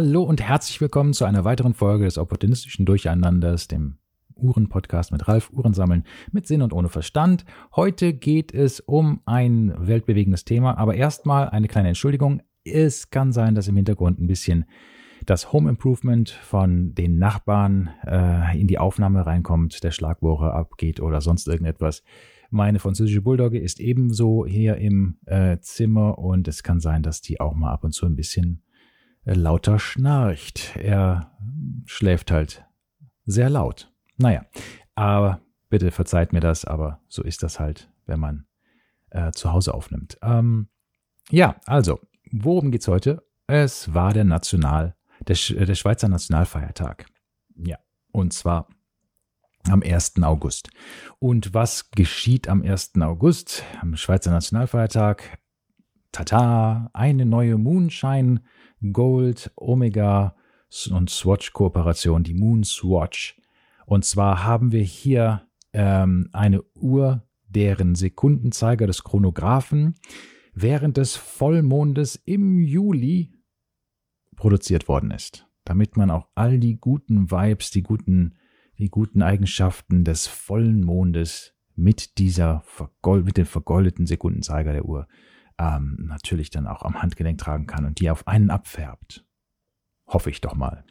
Hallo und herzlich willkommen zu einer weiteren Folge des opportunistischen Durcheinanders, dem Uhren-Podcast mit Ralf Uhrensammeln mit Sinn und ohne Verstand. Heute geht es um ein weltbewegendes Thema, aber erstmal eine kleine Entschuldigung. Es kann sein, dass im Hintergrund ein bisschen das Home Improvement von den Nachbarn äh, in die Aufnahme reinkommt, der Schlagbohrer abgeht oder sonst irgendetwas. Meine französische Bulldogge ist ebenso hier im äh, Zimmer und es kann sein, dass die auch mal ab und zu ein bisschen lauter schnarcht. Er schläft halt sehr laut. Naja, aber bitte verzeiht mir das, aber so ist das halt, wenn man äh, zu Hause aufnimmt. Ähm, ja, also, worum geht's heute? Es war der National, der, der Schweizer Nationalfeiertag. Ja, und zwar am 1. August. Und was geschieht am 1. August, am Schweizer Nationalfeiertag? Tata, eine neue Moonshine Gold, Omega und Swatch Kooperation, die Moon Swatch. Und zwar haben wir hier ähm, eine Uhr, deren Sekundenzeiger des Chronographen während des Vollmondes im Juli produziert worden ist. Damit man auch all die guten Vibes, die guten, die guten Eigenschaften des vollen Mondes mit dieser mit dem vergoldeten Sekundenzeiger der Uhr ähm, natürlich dann auch am Handgelenk tragen kann und die auf einen abfärbt. Hoffe ich doch mal.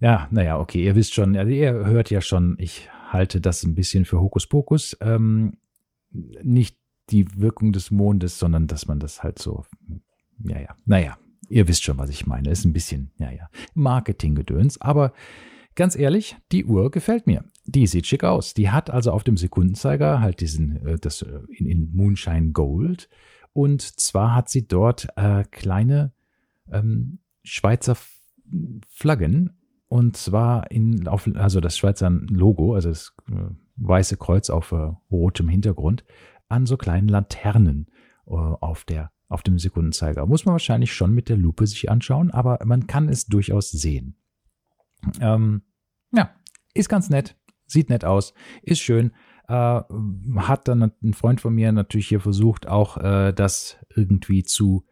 Ja, naja, okay, ihr wisst schon, also ihr hört ja schon, ich halte das ein bisschen für Hokuspokus. Ähm, nicht die Wirkung des Mondes, sondern dass man das halt so, ja, ja, naja, ihr wisst schon, was ich meine. Ist ein bisschen, ja, ja, Marketinggedöns, aber ganz ehrlich, die Uhr gefällt mir. Die sieht schick aus. Die hat also auf dem Sekundenzeiger halt diesen, äh, das äh, in, in Moonshine Gold und zwar hat sie dort äh, kleine ähm, Schweizer Flaggen. Und zwar in, auf, also das Schweizer Logo, also das äh, weiße Kreuz auf äh, rotem Hintergrund, an so kleinen Laternen äh, auf der auf dem Sekundenzeiger. Muss man wahrscheinlich schon mit der Lupe sich anschauen, aber man kann es durchaus sehen. Ähm, ja, ist ganz nett, sieht nett aus, ist schön. Äh, hat dann ein Freund von mir natürlich hier versucht, auch äh, das irgendwie zu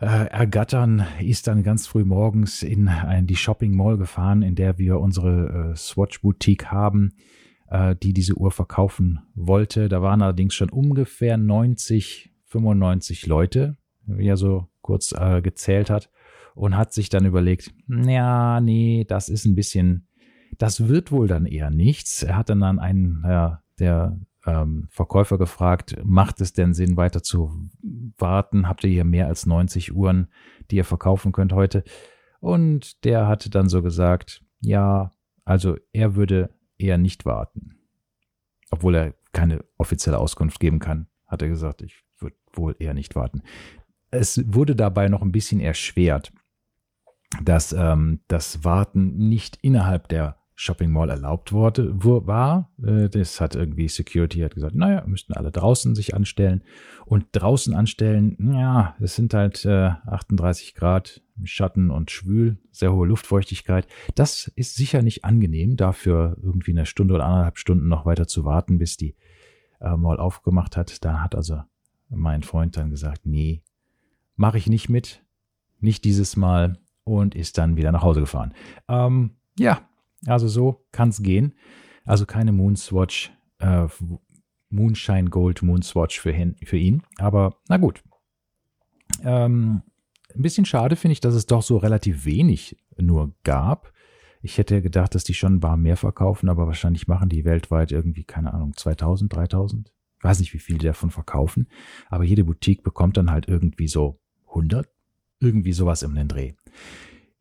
äh, ergattern, ist dann ganz früh morgens in ein, die Shopping Mall gefahren, in der wir unsere äh, Swatch Boutique haben, äh, die diese Uhr verkaufen wollte. Da waren allerdings schon ungefähr 90, 95 Leute, wie er so kurz äh, gezählt hat und hat sich dann überlegt, ja, nee, das ist ein bisschen das wird wohl dann eher nichts. Er hat dann an einen äh, der ähm, Verkäufer gefragt, macht es denn Sinn, weiter zu warten? Habt ihr hier mehr als 90 Uhren, die ihr verkaufen könnt heute? Und der hatte dann so gesagt, ja, also er würde eher nicht warten. Obwohl er keine offizielle Auskunft geben kann, hat er gesagt, ich würde wohl eher nicht warten. Es wurde dabei noch ein bisschen erschwert, dass ähm, das Warten nicht innerhalb der Shopping Mall erlaubt wurde, war. Äh, das hat irgendwie Security hat gesagt, naja, müssten alle draußen sich anstellen. Und draußen anstellen, ja, es sind halt äh, 38 Grad Schatten und schwül, sehr hohe Luftfeuchtigkeit. Das ist sicher nicht angenehm, dafür irgendwie eine Stunde oder anderthalb Stunden noch weiter zu warten, bis die äh, Mall aufgemacht hat. Da hat also mein Freund dann gesagt, nee, mache ich nicht mit, nicht dieses Mal und ist dann wieder nach Hause gefahren. Ähm, ja, also so kann es gehen. Also keine Moonswatch, äh, Moonshine Gold Moonswatch für, hin, für ihn. Aber na gut. Ähm, ein bisschen schade finde ich, dass es doch so relativ wenig nur gab. Ich hätte gedacht, dass die schon ein paar mehr verkaufen, aber wahrscheinlich machen die weltweit irgendwie, keine Ahnung, 2000, 3000. Ich weiß nicht, wie viel die davon verkaufen. Aber jede Boutique bekommt dann halt irgendwie so 100. Irgendwie sowas im Dreh.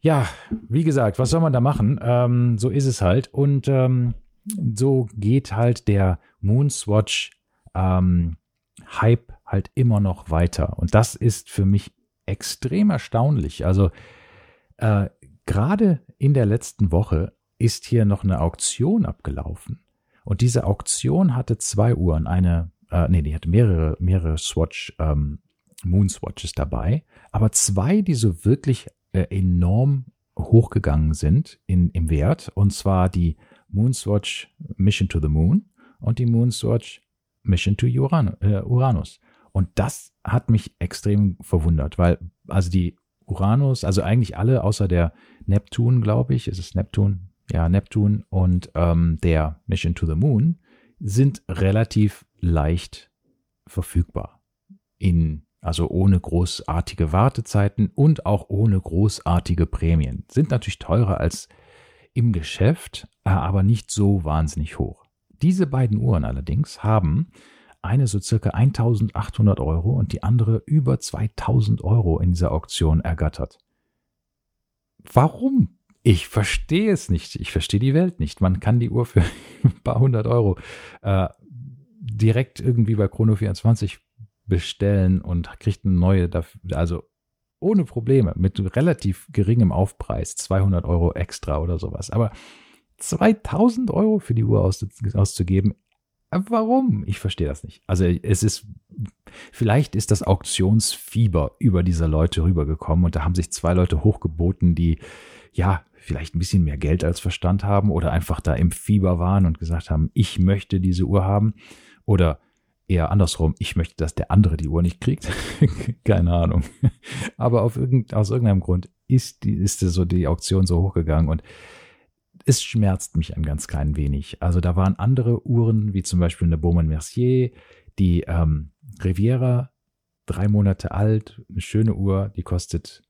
Ja, wie gesagt, was soll man da machen? Ähm, so ist es halt. Und ähm, so geht halt der Moonswatch ähm, Hype halt immer noch weiter. Und das ist für mich extrem erstaunlich. Also äh, gerade in der letzten Woche ist hier noch eine Auktion abgelaufen. Und diese Auktion hatte zwei Uhren. Eine, äh, nee, die hatte mehrere, mehrere Swatch, ähm, Moonswatches dabei. Aber zwei, die so wirklich äh, enorm hochgegangen sind in, im Wert. Und zwar die Moonswatch Mission to the Moon und die Moonswatch Mission to äh, Uranus. Und das hat mich extrem verwundert, weil also die Uranus, also eigentlich alle außer der Neptun, glaube ich, ist es Neptun, ja, Neptun und ähm, der Mission to the Moon sind relativ leicht verfügbar. In, also ohne großartige Wartezeiten und auch ohne großartige Prämien. Sind natürlich teurer als im Geschäft, äh, aber nicht so wahnsinnig hoch. Diese beiden Uhren allerdings haben eine so circa 1800 Euro und die andere über 2000 Euro in dieser Auktion ergattert. Warum? Ich verstehe es nicht. Ich verstehe die Welt nicht. Man kann die Uhr für ein paar hundert Euro äh, direkt irgendwie bei Chrono24 bestellen und kriegt eine neue, also ohne Probleme, mit relativ geringem Aufpreis, 200 Euro extra oder sowas. Aber 2000 Euro für die Uhr auszugeben, Warum? Ich verstehe das nicht. Also es ist, vielleicht ist das Auktionsfieber über diese Leute rübergekommen und da haben sich zwei Leute hochgeboten, die ja vielleicht ein bisschen mehr Geld als Verstand haben oder einfach da im Fieber waren und gesagt haben, ich möchte diese Uhr haben oder eher andersrum, ich möchte, dass der andere die Uhr nicht kriegt. Keine Ahnung. Aber irgend, aus irgendeinem Grund ist, die, ist so die Auktion so hochgegangen und es schmerzt mich ein ganz klein wenig. Also da waren andere Uhren, wie zum Beispiel eine Baumann Mercier, die ähm, Riviera, drei Monate alt, eine schöne Uhr, die kostet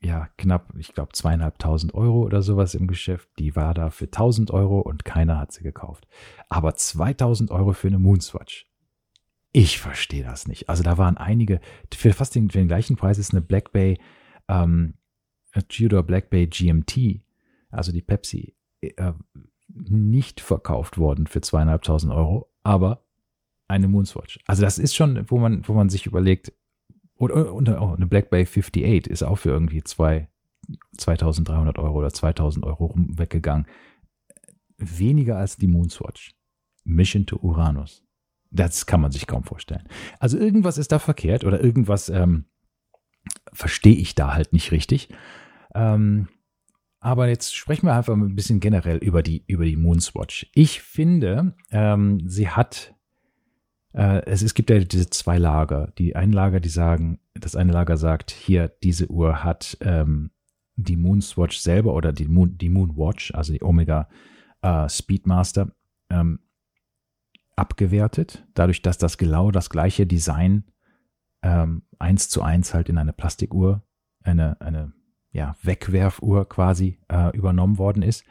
ja knapp, ich glaube, zweieinhalbtausend Euro oder sowas im Geschäft. Die war da für 1000 Euro und keiner hat sie gekauft. Aber 2000 Euro für eine Moonswatch. Ich verstehe das nicht. Also da waren einige, für fast den, für den gleichen Preis ist eine Black Bay, ähm, Tudor Black Bay GMT, also die Pepsi, äh, nicht verkauft worden für zweieinhalbtausend Euro, aber eine Moonswatch. Also das ist schon, wo man, wo man sich überlegt, oder, oder oh, eine Black Bay 58 ist auch für irgendwie zwei, 2300 Euro oder 2000 Euro weggegangen. Weniger als die Moonswatch. Mission to Uranus. Das kann man sich kaum vorstellen. Also irgendwas ist da verkehrt oder irgendwas ähm, verstehe ich da halt nicht richtig. Ähm, aber jetzt sprechen wir einfach ein bisschen generell über die, über die Moonswatch. Ich finde, ähm, sie hat, äh, es, es gibt ja diese zwei Lager. Die ein Lager, die sagen, das eine Lager sagt, hier, diese Uhr hat ähm, die Moonswatch selber oder die, Moon, die Moonwatch, also die Omega äh, Speedmaster, ähm, abgewertet, dadurch, dass das genau das gleiche Design ähm, eins zu eins halt in eine Plastikuhr, eine, eine ja, Wegwerfuhr quasi äh, übernommen worden ist.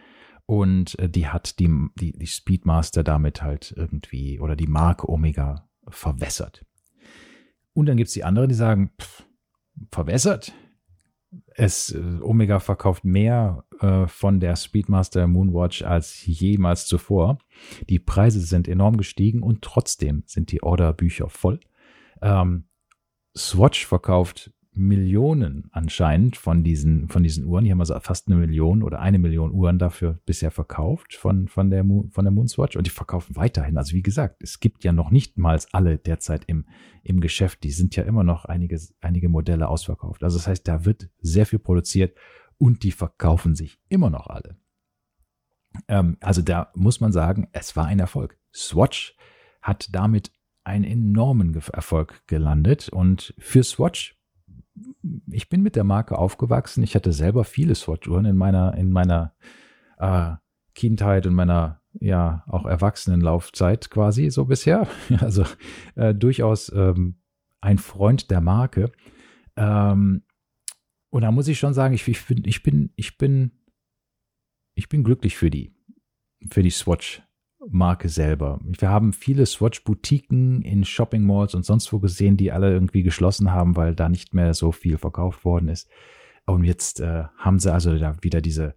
Und äh, die hat die, die, die Speedmaster damit halt irgendwie oder die Marke Omega verwässert. Und dann gibt es die anderen, die sagen, pff, verwässert. Es, äh, Omega verkauft mehr äh, von der Speedmaster Moonwatch als jemals zuvor. Die Preise sind enorm gestiegen und trotzdem sind die Orderbücher voll. Ähm, Swatch verkauft Millionen anscheinend von diesen, von diesen Uhren. Hier haben wir also fast eine Million oder eine Million Uhren dafür bisher verkauft von, von, der, von der Moonswatch und die verkaufen weiterhin. Also wie gesagt, es gibt ja noch nicht mal alle derzeit im, im Geschäft. Die sind ja immer noch einige, einige Modelle ausverkauft. Also das heißt, da wird sehr viel produziert und die verkaufen sich immer noch alle. Ähm, also da muss man sagen, es war ein Erfolg. Swatch hat damit einen enormen Erfolg gelandet und für Swatch ich bin mit der Marke aufgewachsen. Ich hatte selber viele Swatch-Uhren in meiner, in meiner äh, Kindheit und meiner ja auch Erwachsenenlaufzeit quasi so bisher. Also äh, durchaus ähm, ein Freund der Marke. Ähm, und da muss ich schon sagen, ich, ich, bin, ich bin, ich bin, ich bin glücklich für die, für die Swatch Marke selber. Wir haben viele Swatch-Boutiquen in Shopping Malls und sonst wo gesehen, die alle irgendwie geschlossen haben, weil da nicht mehr so viel verkauft worden ist. Und jetzt äh, haben sie also da wieder diese,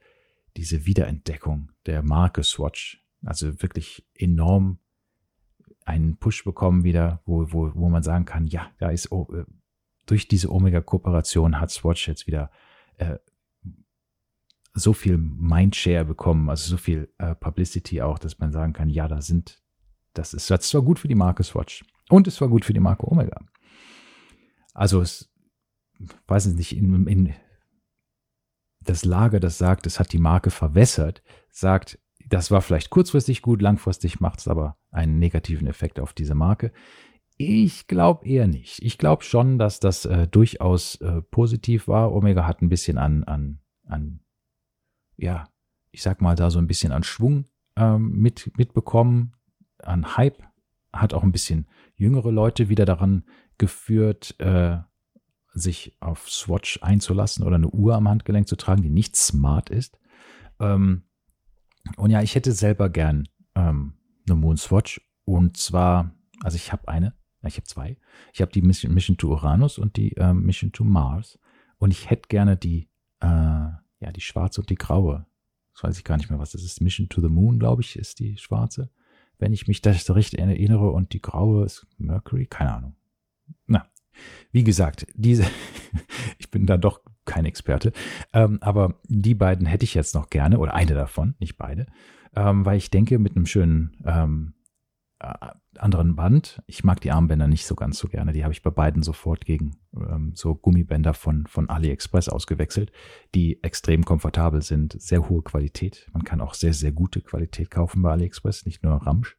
diese Wiederentdeckung der Marke Swatch. Also wirklich enorm einen Push bekommen wieder, wo, wo, wo man sagen kann, ja, da ist oh, äh, durch diese Omega-Kooperation hat Swatch jetzt wieder äh, so viel Mindshare bekommen, also so viel äh, Publicity auch, dass man sagen kann, ja, da sind, das ist, das war gut für die Marke Swatch und es war gut für die Marke Omega. Also es, weiß ich nicht, in, in das Lager, das sagt, es hat die Marke verwässert, sagt, das war vielleicht kurzfristig gut, langfristig macht es aber einen negativen Effekt auf diese Marke. Ich glaube eher nicht. Ich glaube schon, dass das äh, durchaus äh, positiv war. Omega hat ein bisschen an, an, an, ja, ich sag mal da so ein bisschen an Schwung ähm, mit, mitbekommen, an Hype, hat auch ein bisschen jüngere Leute wieder daran geführt, äh, sich auf Swatch einzulassen oder eine Uhr am Handgelenk zu tragen, die nicht smart ist. Ähm, und ja, ich hätte selber gern ähm, eine Moon Swatch. Und zwar, also ich habe eine, ich habe zwei. Ich habe die Mission, Mission to Uranus und die äh, Mission to Mars. Und ich hätte gerne die, äh, ja, die schwarze und die graue. Das weiß ich gar nicht mehr, was das ist. Mission to the Moon, glaube ich, ist die schwarze. Wenn ich mich das richtig erinnere. Und die graue ist Mercury, keine Ahnung. Na, wie gesagt, diese, ich bin da doch kein Experte, ähm, aber die beiden hätte ich jetzt noch gerne, oder eine davon, nicht beide, ähm, weil ich denke, mit einem schönen ähm, äh, anderen Band, ich mag die Armbänder nicht so ganz so gerne, die habe ich bei beiden sofort gegen ähm, so Gummibänder von, von AliExpress ausgewechselt, die extrem komfortabel sind, sehr hohe Qualität. Man kann auch sehr, sehr gute Qualität kaufen bei AliExpress, nicht nur Ramsch.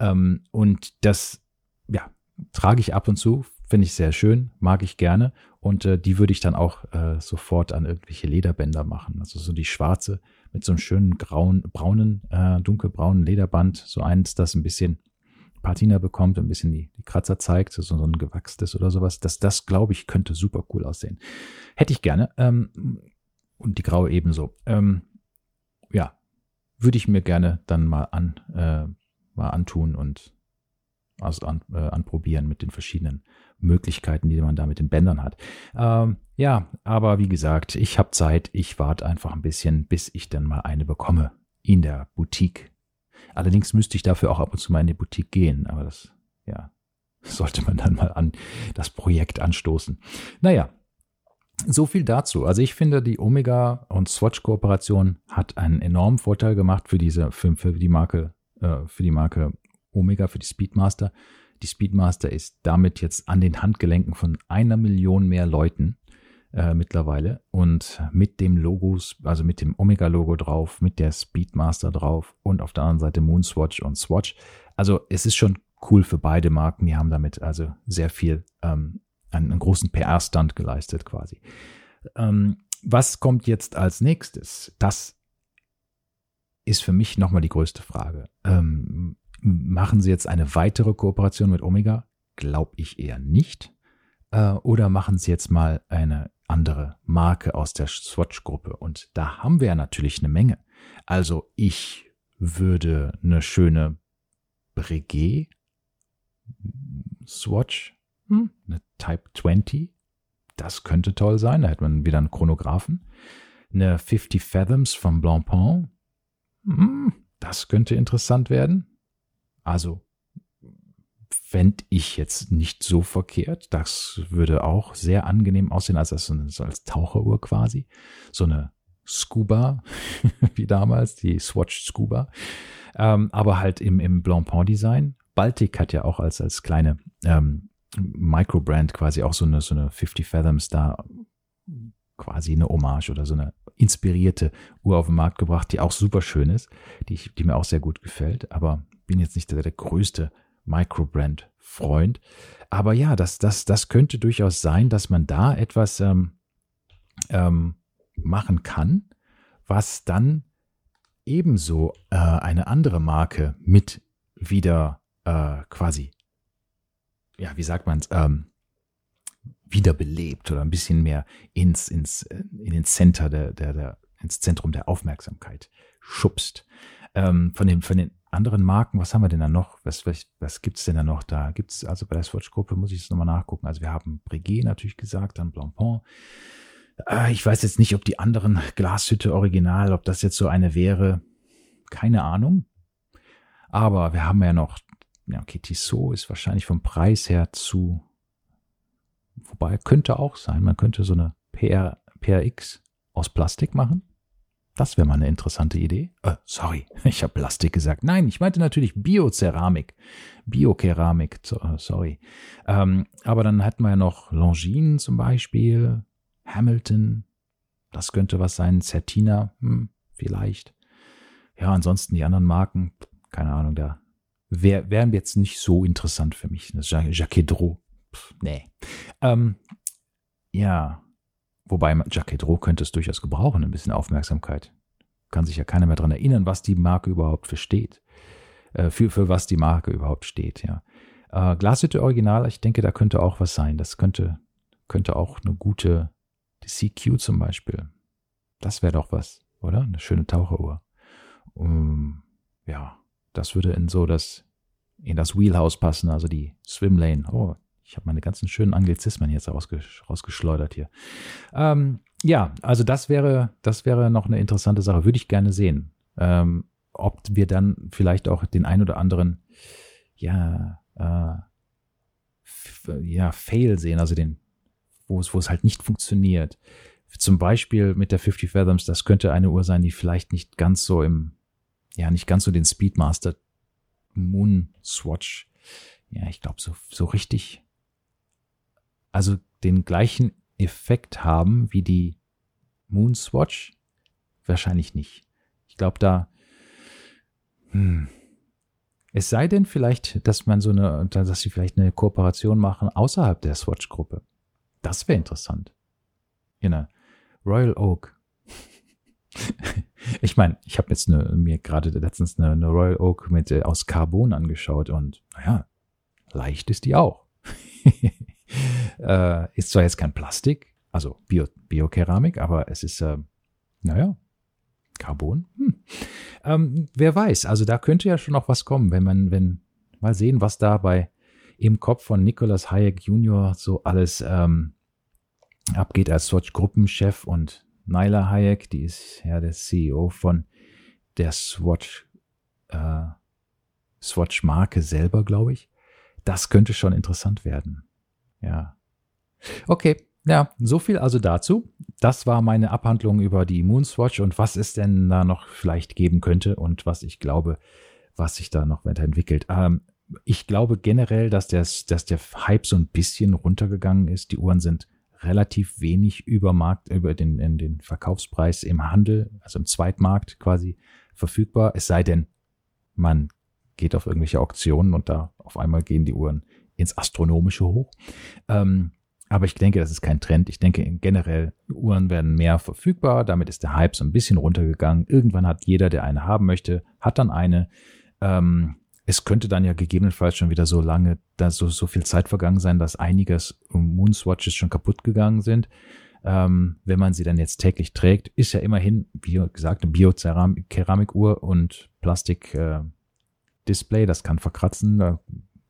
Ähm, und das, ja, trage ich ab und zu, finde ich sehr schön, mag ich gerne. Und äh, die würde ich dann auch äh, sofort an irgendwelche Lederbänder machen. Also so die schwarze mit so einem schönen grauen, braunen, äh, dunkelbraunen Lederband. So eins, das ein bisschen Patina bekommt, ein bisschen die, die Kratzer zeigt, so, so ein gewachstes oder sowas. Das, das glaube ich, könnte super cool aussehen. Hätte ich gerne. Ähm, und die graue ebenso. Ähm, ja, würde ich mir gerne dann mal an, äh, mal antun und also an, äh, anprobieren mit den verschiedenen Möglichkeiten, die man da mit den Bändern hat. Ähm, ja, aber wie gesagt, ich habe Zeit. Ich warte einfach ein bisschen, bis ich dann mal eine bekomme in der Boutique. Allerdings müsste ich dafür auch ab und zu mal in die Boutique gehen. Aber das, ja, sollte man dann mal an das Projekt anstoßen. Naja, so viel dazu. Also ich finde, die Omega und Swatch Kooperation hat einen enormen Vorteil gemacht für diese, für, für die Marke, äh, für die Marke Omega, für die Speedmaster. Die Speedmaster ist damit jetzt an den Handgelenken von einer Million mehr Leuten äh, mittlerweile und mit dem Logos, also mit dem Omega-Logo drauf, mit der Speedmaster drauf und auf der anderen Seite Moonswatch und Swatch. Also es ist schon cool für beide Marken. Die haben damit also sehr viel, ähm, einen, einen großen PR-Stand geleistet quasi. Ähm, was kommt jetzt als nächstes? Das ist für mich nochmal die größte Frage. Ähm, Machen Sie jetzt eine weitere Kooperation mit Omega? Glaube ich eher nicht. Äh, oder machen Sie jetzt mal eine andere Marke aus der Swatch-Gruppe? Und da haben wir ja natürlich eine Menge. Also ich würde eine schöne Breguet Swatch, hm, eine Type 20, das könnte toll sein. Da hätte man wieder einen Chronographen. Eine 50 Fathoms von Blancpain, hm, das könnte interessant werden. Also fände ich jetzt nicht so verkehrt. Das würde auch sehr angenehm aussehen, als, so als Taucheruhr quasi. So eine Scuba, wie damals, die Swatch Scuba. Ähm, aber halt im, im Blancpain-Design. Baltic hat ja auch als, als kleine ähm, Microbrand quasi auch so eine, so eine 50 Fathoms da quasi eine Hommage oder so eine inspirierte Uhr auf den Markt gebracht, die auch super schön ist, die, die mir auch sehr gut gefällt. Aber bin jetzt nicht der, der größte Microbrand-Freund. Aber ja, das, das, das könnte durchaus sein, dass man da etwas ähm, ähm, machen kann, was dann ebenso äh, eine andere Marke mit wieder äh, quasi, ja, wie sagt man es, ähm, wiederbelebt oder ein bisschen mehr ins, ins, äh, in den Center der, der, der, ins Zentrum der Aufmerksamkeit schubst. Ähm, von, den, von den anderen Marken, was haben wir denn da noch? Was, was, was gibt es denn da noch da? Gibt es, also bei der Swatch-Gruppe muss ich es nochmal nachgucken. Also wir haben Breguet natürlich gesagt, dann Blancpain. Äh, ich weiß jetzt nicht, ob die anderen Glashütte Original, ob das jetzt so eine wäre. Keine Ahnung. Aber wir haben ja noch, ja, okay, Tissot ist wahrscheinlich vom Preis her zu, wobei könnte auch sein, man könnte so eine PR, PRX aus Plastik machen. Das wäre mal eine interessante Idee. Äh, sorry, ich habe Plastik gesagt. Nein, ich meinte natürlich Bioceramik. Biokeramik, äh, sorry. Ähm, aber dann hätten wir ja noch Longines zum Beispiel, Hamilton, das könnte was sein, Certina, hm, vielleicht. Ja, ansonsten die anderen Marken, keine Ahnung, da wär jetzt nicht so interessant für mich. Das Jacques Dro. Nee. Ähm, ja. Wobei Jacques Dro könnte es durchaus gebrauchen, ein bisschen Aufmerksamkeit. Kann sich ja keiner mehr dran erinnern, was die Marke überhaupt versteht. Äh, für, für was die Marke überhaupt steht, ja. Äh, Glashütte Original, ich denke, da könnte auch was sein. Das könnte, könnte auch eine gute, CQ zum Beispiel. Das wäre doch was, oder? Eine schöne Taucheruhr. Um, ja, das würde in so das, in das Wheelhouse passen, also die Swimlane. Oh, ich habe meine ganzen schönen Anglizismen jetzt rausges rausgeschleudert hier. Ähm, ja, also das wäre, das wäre noch eine interessante Sache. Würde ich gerne sehen. Ähm, ob wir dann vielleicht auch den ein oder anderen, ja, äh, ja, Fail sehen, also den, wo es, wo es halt nicht funktioniert. Zum Beispiel mit der 50 Fathoms, das könnte eine Uhr sein, die vielleicht nicht ganz so im, ja, nicht ganz so den Speedmaster Moon Swatch, ja, ich glaube, so, so richtig, also den gleichen Effekt haben wie die Moon Swatch, wahrscheinlich nicht. Ich glaube, da, hm, es sei denn vielleicht, dass man so eine, dass sie vielleicht eine Kooperation machen außerhalb der Swatch-Gruppe. Das wäre interessant. In einer Royal Oak. ich meine, ich habe jetzt eine, mir gerade letztens eine, eine, Royal Oak mit äh, aus Carbon angeschaut und naja, leicht ist die auch. äh, ist zwar jetzt kein Plastik, also Bio, Biokeramik, aber es ist, äh, naja, Carbon? Hm. Ähm, wer weiß, also da könnte ja schon noch was kommen, wenn man, wenn, mal sehen, was da bei im Kopf von Nicholas Hayek Jr. so alles ähm, abgeht als Swatch-Gruppenchef und Nyla Hayek, die ist ja der CEO von der Swatch, äh, Swatch-Marke selber, glaube ich. Das könnte schon interessant werden. Ja. Okay, ja, so viel also dazu. Das war meine Abhandlung über die Moonswatch und was es denn da noch vielleicht geben könnte und was ich glaube, was sich da noch weiterentwickelt. Ähm, ich glaube generell, dass, der, dass der Hype so ein bisschen runtergegangen ist. Die Uhren sind relativ wenig über Markt, über den, den Verkaufspreis im Handel, also im Zweitmarkt quasi verfügbar. Es sei denn, man geht auf irgendwelche Auktionen und da auf einmal gehen die Uhren ins Astronomische hoch. Ähm, aber ich denke, das ist kein Trend. Ich denke generell, Uhren werden mehr verfügbar. Damit ist der Hype so ein bisschen runtergegangen. Irgendwann hat jeder, der eine haben möchte, hat dann eine. Ähm, es könnte dann ja gegebenenfalls schon wieder so lange, da so, so viel Zeit vergangen sein, dass einiges Moonswatches schon kaputt gegangen sind. Ähm, wenn man sie dann jetzt täglich trägt, ist ja immerhin, wie gesagt, eine Bio-Keramikuhr und Plastik-Display, äh, das kann verkratzen.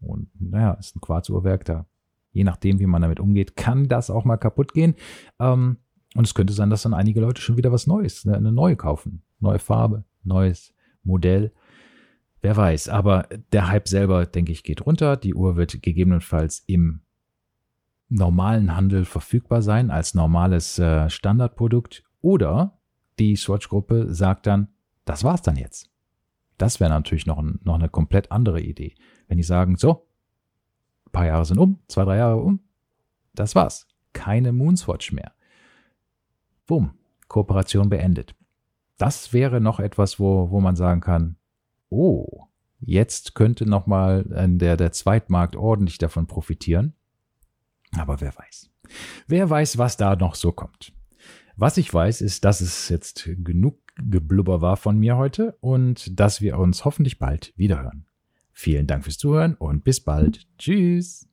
Und naja, ist ein Quarzuhrwerk, da je nachdem, wie man damit umgeht, kann das auch mal kaputt gehen. Ähm, und es könnte sein, dass dann einige Leute schon wieder was Neues, eine, eine neue kaufen. Neue Farbe, neues Modell. Wer weiß. Aber der Hype selber, denke ich, geht runter. Die Uhr wird gegebenenfalls im normalen Handel verfügbar sein als normales äh, Standardprodukt. Oder die Swatch-Gruppe sagt dann, das war's dann jetzt. Das wäre natürlich noch, ein, noch eine komplett andere Idee. Wenn die sagen, so, ein paar Jahre sind um, zwei, drei Jahre um. Das war's. Keine Moonswatch mehr. Bumm. Kooperation beendet. Das wäre noch etwas, wo, wo man sagen kann, oh, jetzt könnte nochmal der, der Zweitmarkt ordentlich davon profitieren. Aber wer weiß. Wer weiß, was da noch so kommt. Was ich weiß, ist, dass es jetzt genug Geblubber war von mir heute und dass wir uns hoffentlich bald wiederhören. Vielen Dank fürs Zuhören und bis bald. Tschüss.